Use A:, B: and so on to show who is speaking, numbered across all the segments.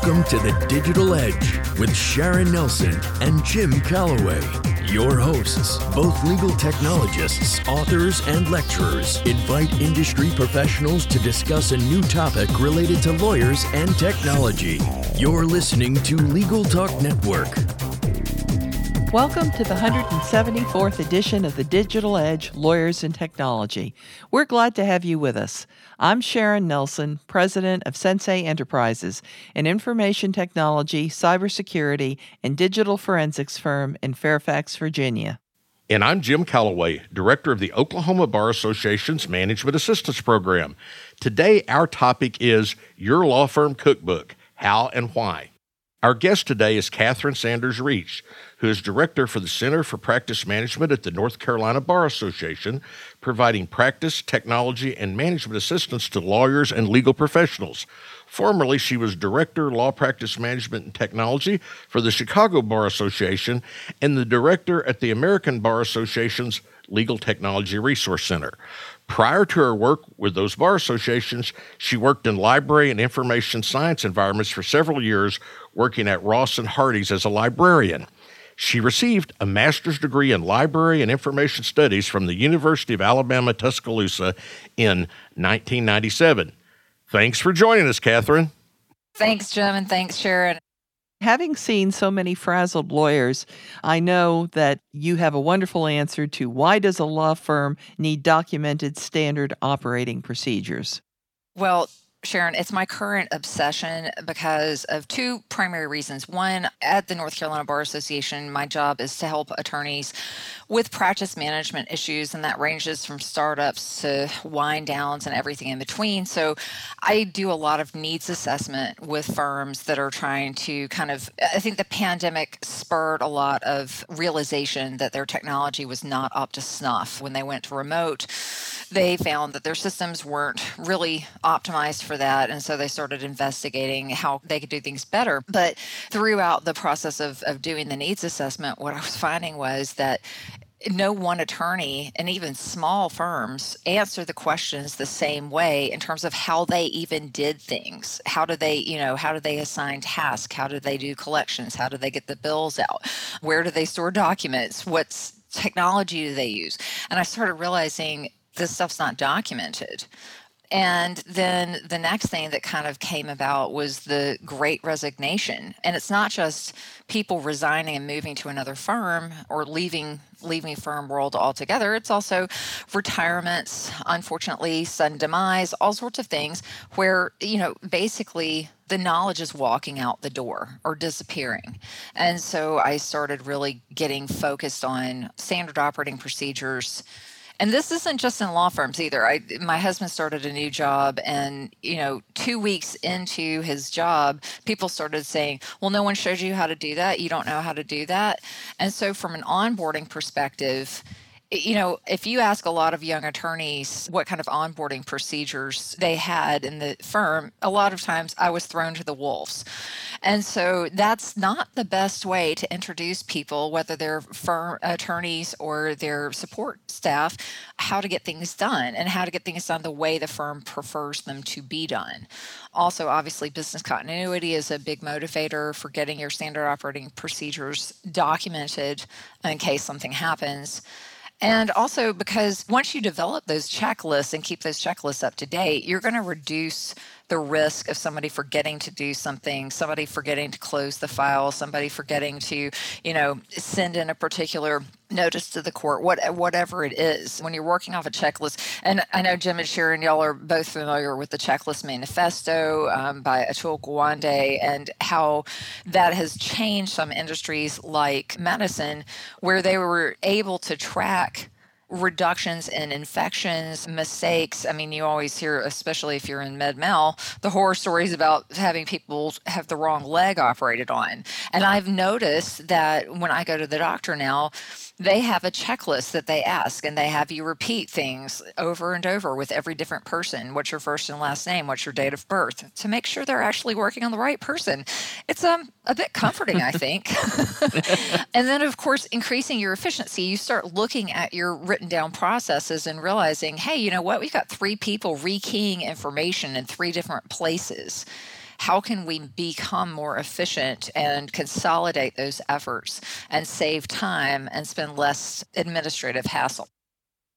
A: Welcome to the Digital Edge with Sharon Nelson and Jim Calloway. Your hosts, both legal technologists, authors, and lecturers, invite industry professionals to discuss a new topic related to lawyers and technology. You're listening to Legal Talk Network.
B: Welcome to the 174th edition of the Digital Edge Lawyers and Technology. We're glad to have you with us. I'm Sharon Nelson, president of Sensei Enterprises, an information technology, cybersecurity, and digital forensics firm in Fairfax, Virginia.
C: And I'm Jim Calloway, director of the Oklahoma Bar Association's Management Assistance Program. Today, our topic is Your Law Firm Cookbook How and Why. Our guest today is Catherine Sanders Reach, who is director for the Center for Practice Management at the North Carolina Bar Association, providing practice, technology, and management assistance to lawyers and legal professionals. Formerly, she was Director, Law Practice Management and Technology for the Chicago Bar Association and the Director at the American Bar Association's Legal Technology Resource Center. Prior to her work with those bar associations, she worked in library and information science environments for several years, working at Ross and Hardies as a librarian. She received a master's degree in library and information studies from the University of Alabama Tuscaloosa in 1997. Thanks for joining us, Catherine.
D: Thanks, Jim, and thanks, Sharon.
B: Having seen so many frazzled lawyers, I know that you have a wonderful answer to why does a law firm need documented standard operating procedures?
D: Well, Sharon, it's my current obsession because of two primary reasons. One, at the North Carolina Bar Association, my job is to help attorneys with practice management issues, and that ranges from startups to wind downs and everything in between. So I do a lot of needs assessment with firms that are trying to kind of, I think the pandemic spurred a lot of realization that their technology was not up to snuff when they went to remote they found that their systems weren't really optimized for that. And so they started investigating how they could do things better. But throughout the process of, of doing the needs assessment, what I was finding was that no one attorney and even small firms answer the questions the same way in terms of how they even did things how do they you know how do they assign tasks how do they do collections how do they get the bills out where do they store documents what's technology do they use and i started realizing this stuff's not documented. And then the next thing that kind of came about was the great resignation. And it's not just people resigning and moving to another firm or leaving leaving firm world altogether. It's also retirements, unfortunately, sudden demise, all sorts of things where, you know, basically the knowledge is walking out the door or disappearing. And so I started really getting focused on standard operating procedures and this isn't just in law firms either. I my husband started a new job and, you know, 2 weeks into his job, people started saying, "Well, no one showed you how to do that. You don't know how to do that." And so from an onboarding perspective, you know, if you ask a lot of young attorneys what kind of onboarding procedures they had in the firm, a lot of times I was thrown to the wolves. And so that's not the best way to introduce people, whether they're firm attorneys or their support staff, how to get things done and how to get things done the way the firm prefers them to be done. Also, obviously, business continuity is a big motivator for getting your standard operating procedures documented in case something happens. And also because once you develop those checklists and keep those checklists up to date, you're going to reduce the risk of somebody forgetting to do something, somebody forgetting to close the file, somebody forgetting to, you know, send in a particular notice to the court, what, whatever it is. When you're working off a checklist, and I know Jim and Sharon, y'all are both familiar with the Checklist Manifesto um, by Atul Gawande and how that has changed some industries like medicine, where they were able to track reductions in infections, mistakes. I mean, you always hear, especially if you're in med mal, the horror stories about having people have the wrong leg operated on. And I've noticed that when I go to the doctor now, they have a checklist that they ask and they have you repeat things over and over with every different person. What's your first and last name? What's your date of birth? To make sure they're actually working on the right person. It's um, a bit comforting i think. And then of course increasing your efficiency. You start looking at your written down processes and realizing hey you know what? We've got three people rekeying information in three different places how can we become more efficient and consolidate those efforts and save time and spend less administrative hassle?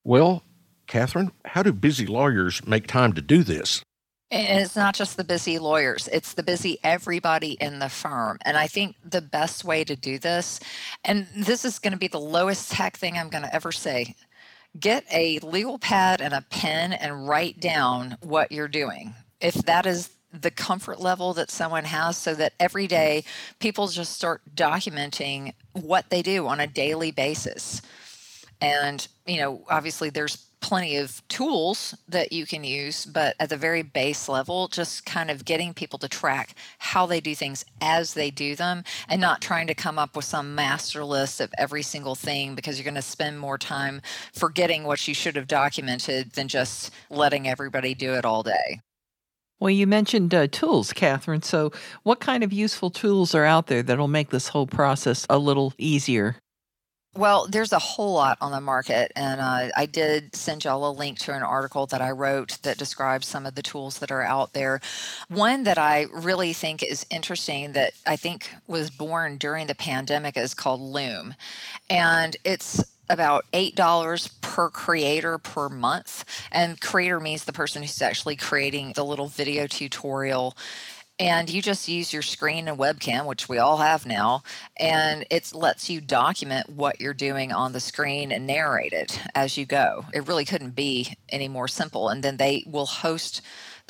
C: Well, Catherine, how do busy lawyers make time to do this?
D: And it's not just the busy lawyers, it's the busy everybody in the firm. And I think the best way to do this, and this is going to be the lowest tech thing I'm going to ever say get a legal pad and a pen and write down what you're doing. If that is the comfort level that someone has, so that every day people just start documenting what they do on a daily basis. And, you know, obviously there's plenty of tools that you can use, but at the very base level, just kind of getting people to track how they do things as they do them and not trying to come up with some master list of every single thing because you're going to spend more time forgetting what you should have documented than just letting everybody do it all day.
B: Well, you mentioned uh, tools, Catherine. So, what kind of useful tools are out there that'll make this whole process a little easier?
D: Well, there's a whole lot on the market, and uh, I did send y'all a link to an article that I wrote that describes some of the tools that are out there. One that I really think is interesting that I think was born during the pandemic is called Loom, and it's about $8 per creator per month. And creator means the person who's actually creating the little video tutorial. And you just use your screen and webcam which we all have now and it lets you document what you're doing on the screen and narrate it as you go. It really couldn't be any more simple. And then they will host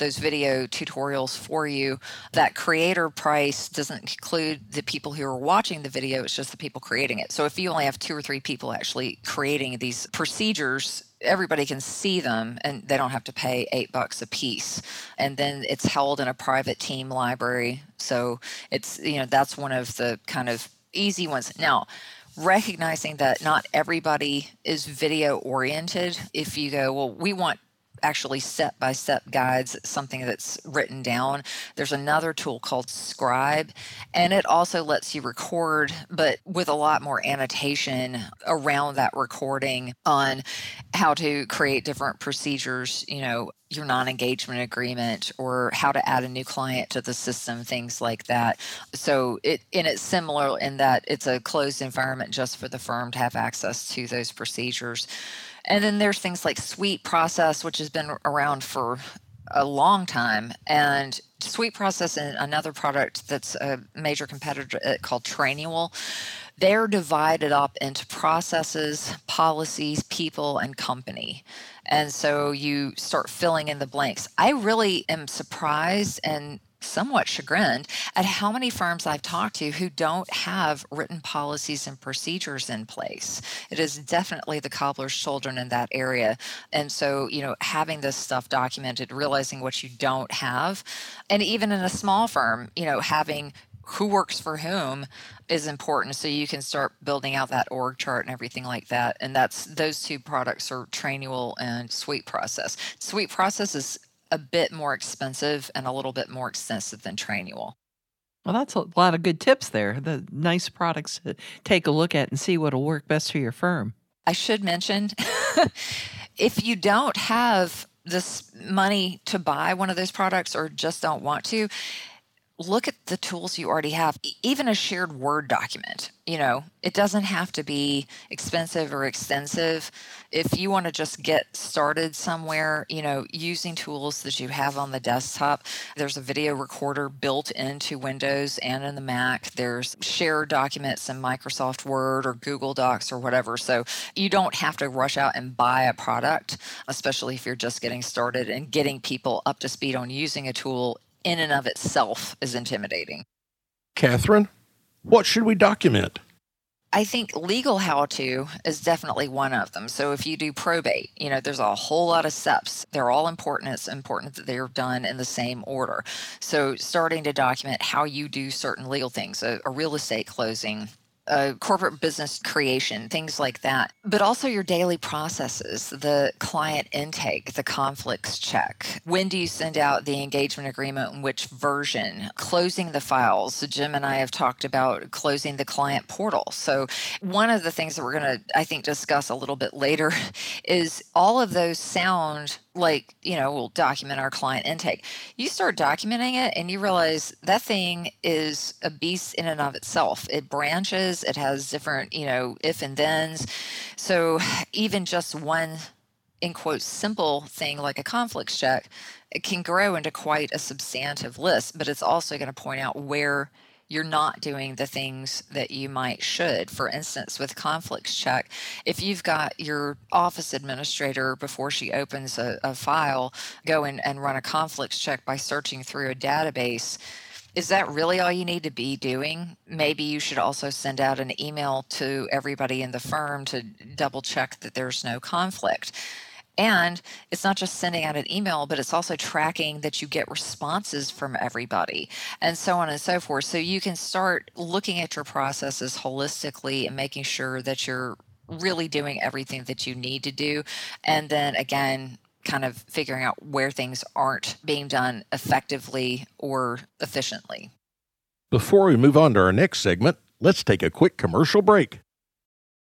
D: those video tutorials for you. That creator price doesn't include the people who are watching the video, it's just the people creating it. So if you only have two or three people actually creating these procedures, everybody can see them and they don't have to pay eight bucks a piece and then it's held in a private team library so it's you know that's one of the kind of easy ones now recognizing that not everybody is video oriented if you go well we want actually step by step guides, something that's written down. There's another tool called Scribe, and it also lets you record, but with a lot more annotation around that recording on how to create different procedures, you know, your non engagement agreement or how to add a new client to the system, things like that. So it and it's similar in that it's a closed environment just for the firm to have access to those procedures. And then there's things like Sweet Process, which has been around for a long time. And Sweet Process and another product that's a major competitor uh, called Trainual, they're divided up into processes, policies, people, and company. And so you start filling in the blanks. I really am surprised and somewhat chagrined at how many firms I've talked to who don't have written policies and procedures in place. It is definitely the cobbler's children in that area. And so, you know, having this stuff documented, realizing what you don't have, and even in a small firm, you know, having who works for whom is important so you can start building out that org chart and everything like that and that's those two products are trainual and sweet process sweet process is a bit more expensive and a little bit more extensive than Trainual.
B: Well, that's a lot of good tips there. The nice products to take a look at and see what'll work best for your firm.
D: I should mention if you don't have this money to buy one of those products or just don't want to, look at the tools you already have, even a shared Word document. You know, it doesn't have to be expensive or extensive. If you want to just get started somewhere, you know, using tools that you have on the desktop, there's a video recorder built into Windows and in the Mac. There's shared documents in Microsoft Word or Google Docs or whatever. So you don't have to rush out and buy a product, especially if you're just getting started and getting people up to speed on using a tool in and of itself is intimidating.
C: Catherine, what should we document?
D: I think legal how to is definitely one of them. So if you do probate, you know, there's a whole lot of steps. They're all important. It's important that they're done in the same order. So starting to document how you do certain legal things, a, a real estate closing, uh, corporate business creation, things like that, but also your daily processes, the client intake, the conflicts check. When do you send out the engagement agreement and which version? Closing the files. So Jim and I have talked about closing the client portal. So, one of the things that we're going to, I think, discuss a little bit later is all of those sound like, you know, we'll document our client intake. You start documenting it and you realize that thing is a beast in and of itself. It branches, it has different, you know, if and thens. So even just one in quotes simple thing like a conflicts check it can grow into quite a substantive list, but it's also going to point out where you're not doing the things that you might should. For instance, with conflicts check, if you've got your office administrator before she opens a, a file go in and run a conflicts check by searching through a database, is that really all you need to be doing? Maybe you should also send out an email to everybody in the firm to double check that there's no conflict. And it's not just sending out an email, but it's also tracking that you get responses from everybody and so on and so forth. So you can start looking at your processes holistically and making sure that you're really doing everything that you need to do. And then again, kind of figuring out where things aren't being done effectively or efficiently.
C: Before we move on to our next segment, let's take a quick commercial break.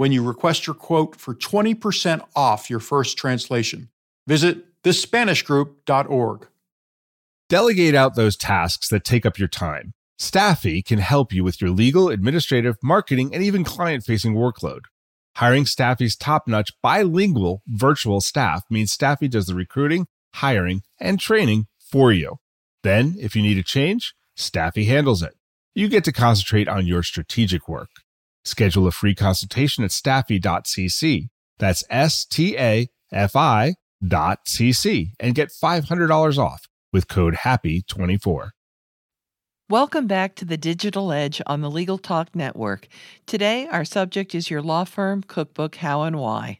E: when you request your quote for 20% off your first translation. Visit thespanishgroup.org.
F: Delegate out those tasks that take up your time. Staffy can help you with your legal, administrative, marketing, and even client facing workload. Hiring Staffy's top notch bilingual virtual staff means Staffy does the recruiting, hiring, and training for you. Then, if you need a change, Staffy handles it. You get to concentrate on your strategic work. Schedule a free consultation at staffy.cc. That's S T A F I dot cc and get $500 off with code HAPPY24.
B: Welcome back to the Digital Edge on the Legal Talk Network. Today, our subject is your law firm cookbook, How and Why.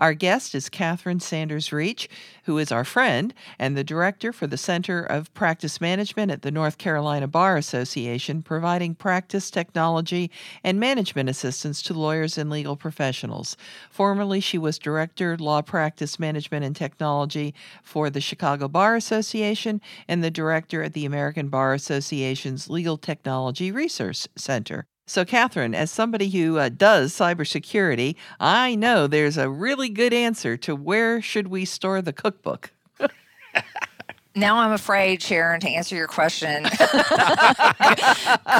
B: Our guest is Catherine Sanders Reach, who is our friend and the director for the Center of Practice Management at the North Carolina Bar Association, providing practice technology and management assistance to lawyers and legal professionals. Formerly, she was director, law practice management and technology for the Chicago Bar Association and the director at the American Bar Association's Legal Technology Research Center. So, Catherine, as somebody who uh, does cybersecurity, I know there's a really good answer to where should we store the cookbook.
D: Now I'm afraid, Sharon, to answer your question,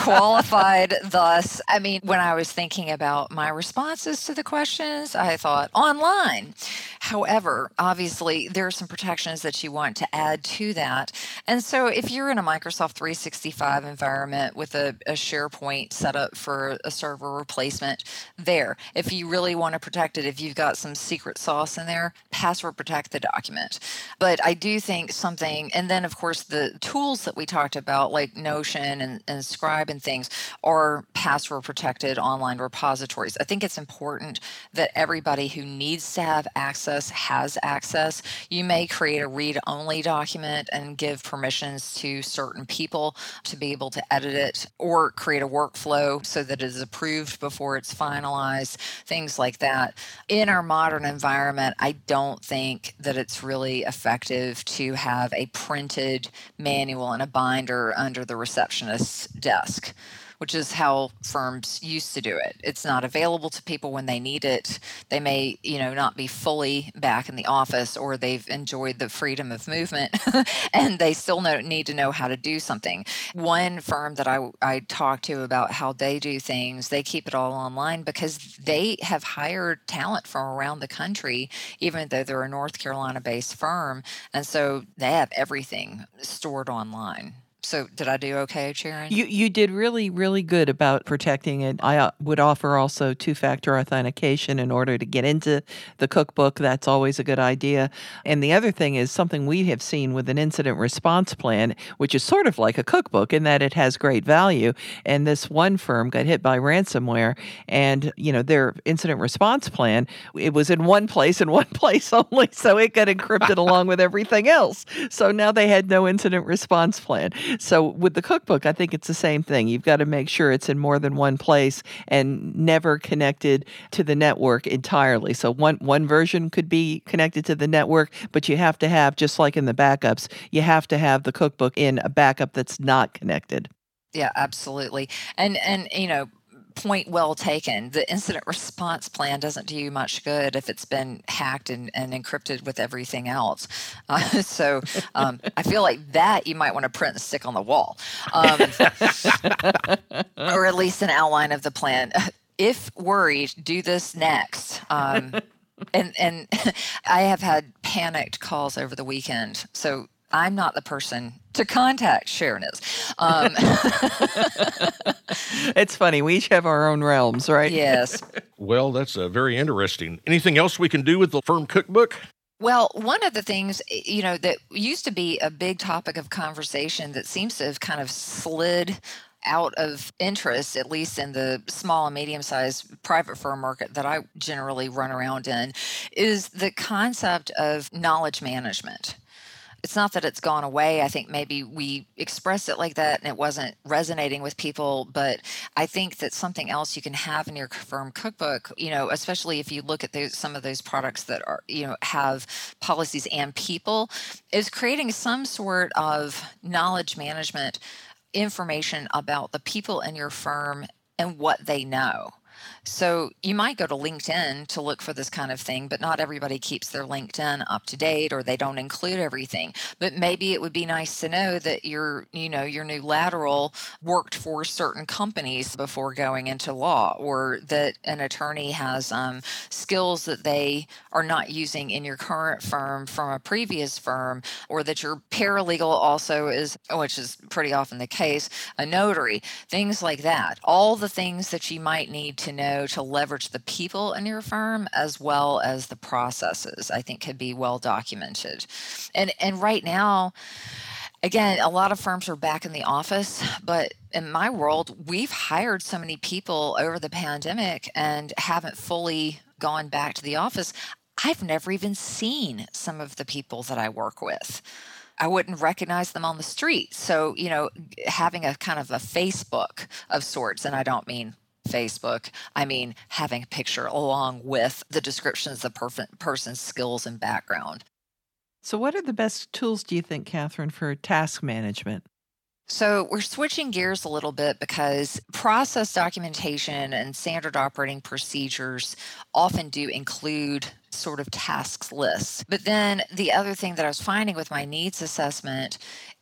D: qualified thus. I mean, when I was thinking about my responses to the questions, I thought online. However, obviously, there are some protections that you want to add to that. And so, if you're in a Microsoft 365 environment with a, a SharePoint set up for a server replacement, there, if you really want to protect it, if you've got some secret sauce in there, password protect the document. But I do think something and then of course the tools that we talked about like notion and, and scribe and things are password protected online repositories. I think it's important that everybody who needs to have access has access. You may create a read only document and give permissions to certain people to be able to edit it or create a workflow so that it is approved before it's finalized things like that. In our modern environment i don't think that it's really effective to have a printed manual and a binder under the receptionist's desk which is how firms used to do it. It's not available to people when they need it. They may, you know, not be fully back in the office or they've enjoyed the freedom of movement and they still know, need to know how to do something. One firm that I, I talked to about how they do things, they keep it all online because they have hired talent from around the country, even though they're a North Carolina based firm. And so they have everything stored online. So did I do okay, Sharon?
B: You you did really really good about protecting it. I uh, would offer also two-factor authentication in order to get into the cookbook. That's always a good idea. And the other thing is something we have seen with an incident response plan, which is sort of like a cookbook in that it has great value. And this one firm got hit by ransomware, and you know their incident response plan it was in one place in one place only, so it got encrypted along with everything else. So now they had no incident response plan. So with the cookbook, I think it's the same thing. You've got to make sure it's in more than one place and never connected to the network entirely. So one one version could be connected to the network, but you have to have just like in the backups, you have to have the cookbook in a backup that's not connected.
D: Yeah, absolutely. And and you know, point well taken. The incident response plan doesn't do you much good if it's been hacked and, and encrypted with everything else. Uh, so um, I feel like that you might want to print and stick on the wall, um, or at least an outline of the plan. If worried, do this next. Um, and and I have had panicked calls over the weekend. So I'm not the person to contact. Sharon is. Um,
B: it's funny. We each have our own realms, right?
D: Yes.
C: Well, that's uh, very interesting. Anything else we can do with the firm cookbook?
D: Well, one of the things, you know, that used to be a big topic of conversation that seems to have kind of slid out of interest, at least in the small and medium sized private firm market that I generally run around in, is the concept of knowledge management it's not that it's gone away. I think maybe we expressed it like that and it wasn't resonating with people. But I think that something else you can have in your firm cookbook, you know, especially if you look at those, some of those products that are, you know, have policies and people, is creating some sort of knowledge management information about the people in your firm and what they know. So you might go to LinkedIn to look for this kind of thing, but not everybody keeps their LinkedIn up to date or they don't include everything. But maybe it would be nice to know that your, you know, your new lateral worked for certain companies before going into law or that an attorney has um, skills that they are not using in your current firm from a previous firm or that your paralegal also is, which is pretty often the case, a notary, things like that. All the things that you might need to know know to leverage the people in your firm as well as the processes i think could be well documented. And and right now again a lot of firms are back in the office but in my world we've hired so many people over the pandemic and haven't fully gone back to the office. I've never even seen some of the people that i work with. I wouldn't recognize them on the street. So, you know, having a kind of a Facebook of sorts, and I don't mean Facebook. I mean, having a picture along with the descriptions of the person's skills and background.
B: So, what are the best tools, do you think, Catherine, for task management?
D: So, we're switching gears a little bit because process documentation and standard operating procedures often do include sort of tasks lists. But then the other thing that I was finding with my needs assessment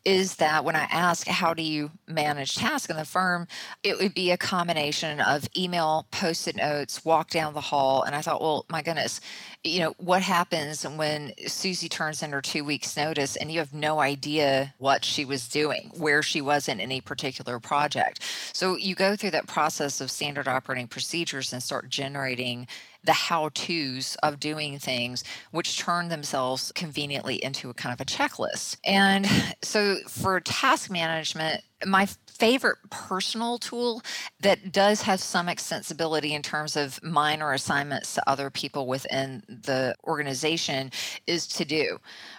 D: is that when I ask, how do you manage tasks in the firm, it would be a combination of email, post it notes, walk down the hall. And I thought, well, my goodness, you know, what happens when Susie turns in her two weeks' notice and you have no idea what she was doing, where she was in any particular project? So you go through that process of standard operating procedures and start generating the how to's of doing things, which turn themselves conveniently into a kind of a checklist. And so for task management, my favorite personal tool that does have some extensibility in terms of minor assignments to other people within the organization is to do.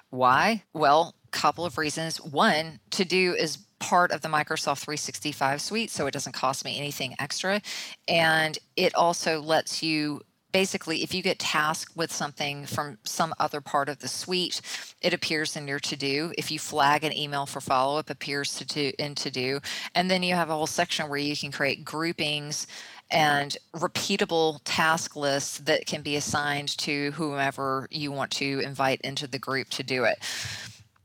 D: Why? Well, a couple of reasons. One, to do is part of the Microsoft 365 suite, so it doesn't cost me anything extra. And it also lets you basically if you get tasked with something from some other part of the suite it appears in your to do if you flag an email for follow up appears to do in to do and then you have a whole section where you can create groupings and repeatable task lists that can be assigned to whomever you want to invite into the group to do it.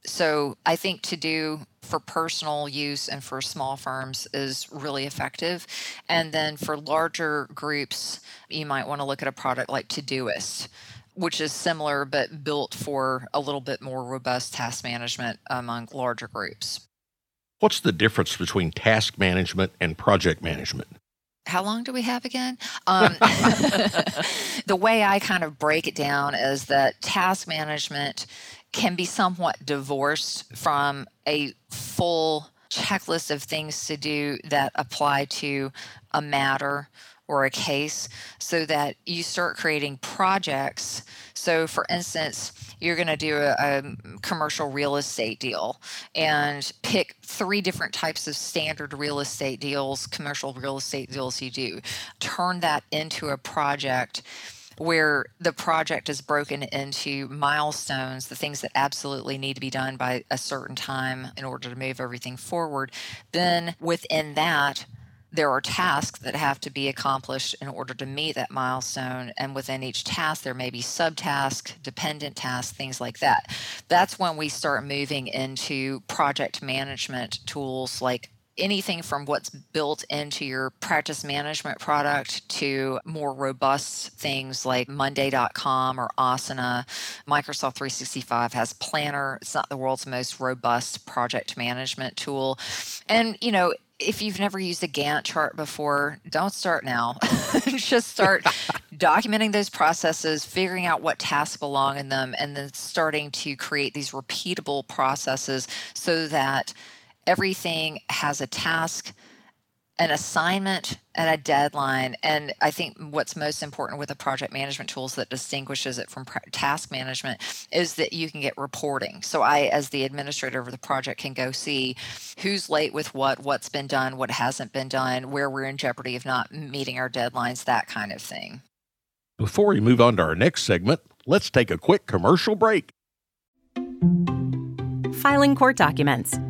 D: So I think to do for personal use and for small firms is really effective. And then for larger groups, you might want to look at a product like Todoist, which is similar but built for a little bit more robust task management among larger groups.
C: What's the difference between task management and project management?
D: how long do we have again? Um, the way I kind of break it down is that task management can be somewhat divorced from a full checklist of things to do that apply to a matter or a case so that you start creating projects. So, for instance, you're going to do a, a, commercial real estate deal and pick three different types of standard real estate deals, commercial real estate deals you do. Turn that into a project where the project is broken into milestones, the things that absolutely need to be done by a certain time in order to move everything forward. Then within that, there are tasks that have to be accomplished in order to meet that milestone. And within each task, there may be subtasks, dependent tasks, things like that. That's when we start moving into project management tools like anything from what's built into your practice management product to more robust things like monday.com or asana. Microsoft 365 has planner. It's not the world's most robust project management tool. And you know if you've never used a Gantt chart before, don't start now. Just start documenting those processes, figuring out what tasks belong in them, and then starting to create these repeatable processes so that everything has a task an assignment and a deadline. And I think what's most important with the project management tools that distinguishes it from task management is that you can get reporting. So I, as the administrator of the project, can go see who's late with what, what's been done, what hasn't been done, where we're in jeopardy of not meeting our deadlines, that kind of thing.
C: Before we move on to our next segment, let's take a quick commercial break.
G: Filing court documents,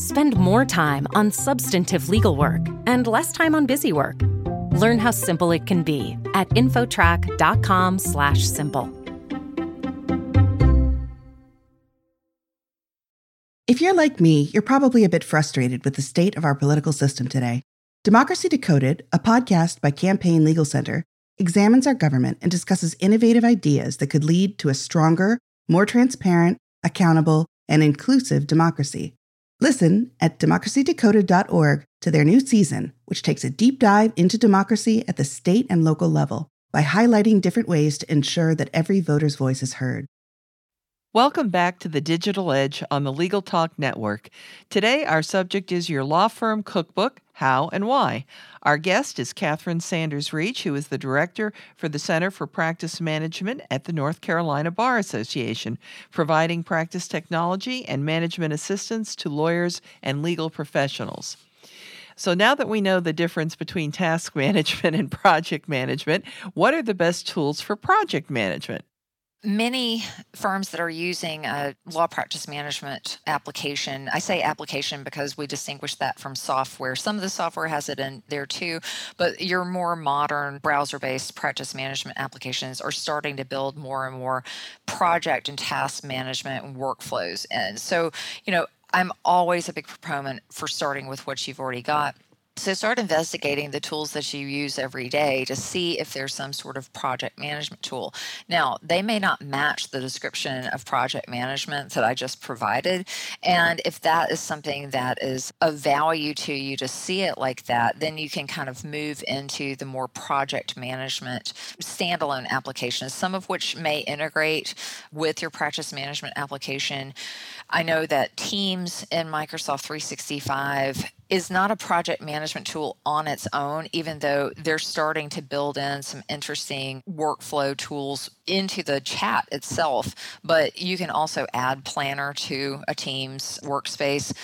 G: Spend more time on substantive legal work and less time on busy work. Learn how simple it can be at infotrack.com/simple.
H: If you're like me, you're probably a bit frustrated with the state of our political system today. Democracy Decoded, a podcast by Campaign Legal Center, examines our government and discusses innovative ideas that could lead to a stronger, more transparent, accountable, and inclusive democracy. Listen at democracydecoded.org to their new season, which takes a deep dive into democracy at the state and local level by highlighting different ways to ensure that every voter's voice is heard.
B: Welcome back to the Digital Edge on the Legal Talk Network. Today, our subject is your law firm cookbook How and Why. Our guest is Catherine Sanders Reach, who is the director for the Center for Practice Management at the North Carolina Bar Association, providing practice technology and management assistance to lawyers and legal professionals. So now that we know the difference between task management and project management, what are the best tools for project management?
D: Many firms that are using a law practice management application i say application because we distinguish that from software. Some of the software has it in there too but your more modern browser based practice management applications are starting to build more and more project and task management and workflows and so you know i'm always a big proponent for starting with what you've already got so start investigating the tools that you use every day to see if there's some sort of project management tool. Now, they may not match the description of project management that I just provided. And if that is something that is of value to you to see it like that, then you can kind of move into the more project management standalone applications, some of which may integrate with your practice management application. I know that Teams in Microsoft 365 is not a project management tool on its own, even though they're starting to build in some interesting workflow tools into the chat itself. But you can also add Planner to a Teams workspace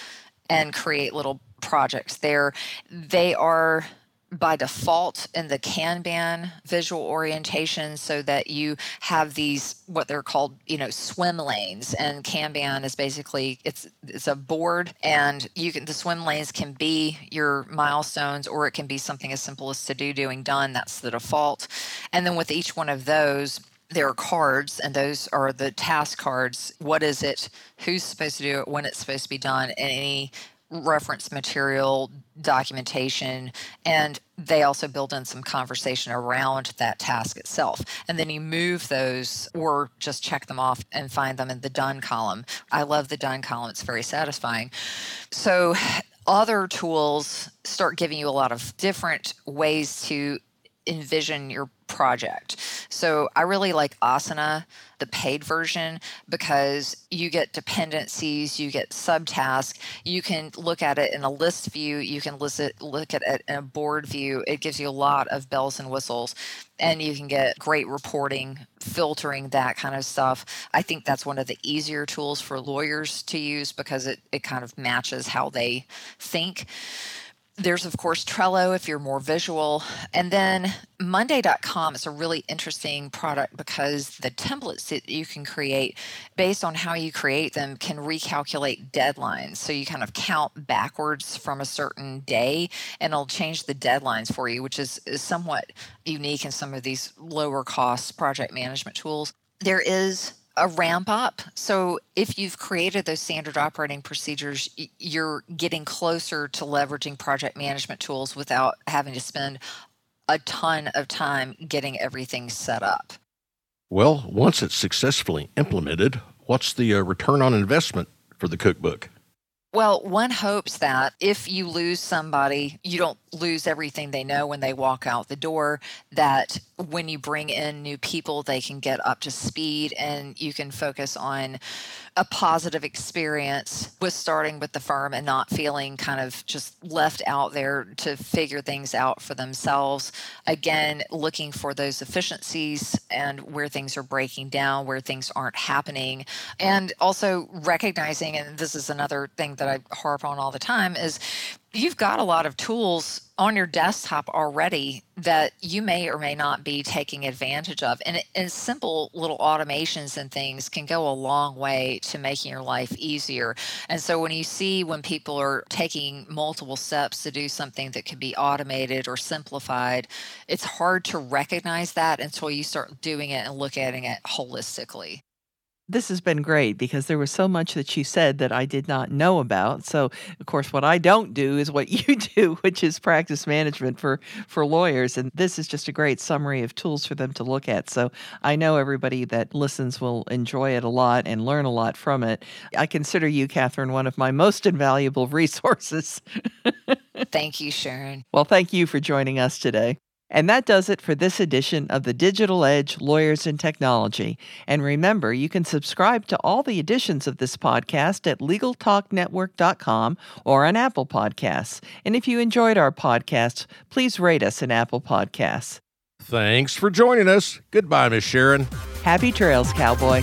D: and create little projects there. They are by default in the Kanban visual orientation so that you have these what they're called, you know, swim lanes. And Kanban is basically it's it's a board and you can the swim lanes can be your milestones or it can be something as simple as to do doing done. That's the default. And then with each one of those, there are cards and those are the task cards what is it who's supposed to do it when it's supposed to be done and any reference material documentation and they also build in some conversation around that task itself. And then you move those or just check them off and find them in the done column. I love the done column. It's very satisfying. So other tools start giving you a lot of different ways to envision your project. So I really like Asana, the paid version, because you get dependencies, you get subtasks, you can look at it in a list view, you can list look at it in a board view. It gives you a lot of bells and whistles, and you can get great reporting, filtering, that kind of stuff. I think that's one of the easier tools for lawyers to use because it, it kind of matches how they think. There's, of course, Trello if you're more visual. And then Monday.com is a really interesting product because the templates that you can create based on how you create them can recalculate deadlines. So you kind of count backwards from a certain day and it'll change the deadlines for you, which is, is somewhat unique in some of these lower cost project management tools. There is a ramp up. So if you've created those standard operating procedures, you're getting closer to leveraging project management tools without having to spend a ton of time getting everything set up.
C: Well, once it's successfully implemented, what's the uh, return on investment for the cookbook?
D: Well, one hopes that if you lose somebody, you don't lose everything they know when they walk out the door, that when you bring in new people, they can get up to speed and you can focus on a positive experience with starting with the firm and not feeling kind of just left out there to figure things out for themselves. Again, looking for those efficiencies and where things are breaking down, where things aren't happening. And also recognizing, and this is another thing that I harp on all the time, is you've got a lot of tools on your desktop already that you may or may not be taking advantage of. And, and simple little automations and things can go a long way to making your life easier. And so when you see when people are taking multiple steps to do something that can be automated or simplified, it's hard to recognize that until you start doing it and look at it holistically.
B: This has been great because there was so much that you said that I did not know about. So, of course, what I don't do is what you do, which is practice management for for lawyers. And this is just a great summary of tools for them to look at. So, I know everybody that listens will enjoy it a lot and learn a lot from it. I consider you, Catherine, one of my most invaluable resources.
D: thank you, Sharon.
B: Well, thank you for joining us today. And that does it for this edition of the Digital Edge Lawyers and Technology. And remember, you can subscribe to all the editions of this podcast at LegalTalkNetwork.com or on Apple Podcasts. And if you enjoyed our podcast, please rate us in Apple Podcasts.
C: Thanks for joining us. Goodbye, Miss Sharon.
B: Happy trails, cowboy.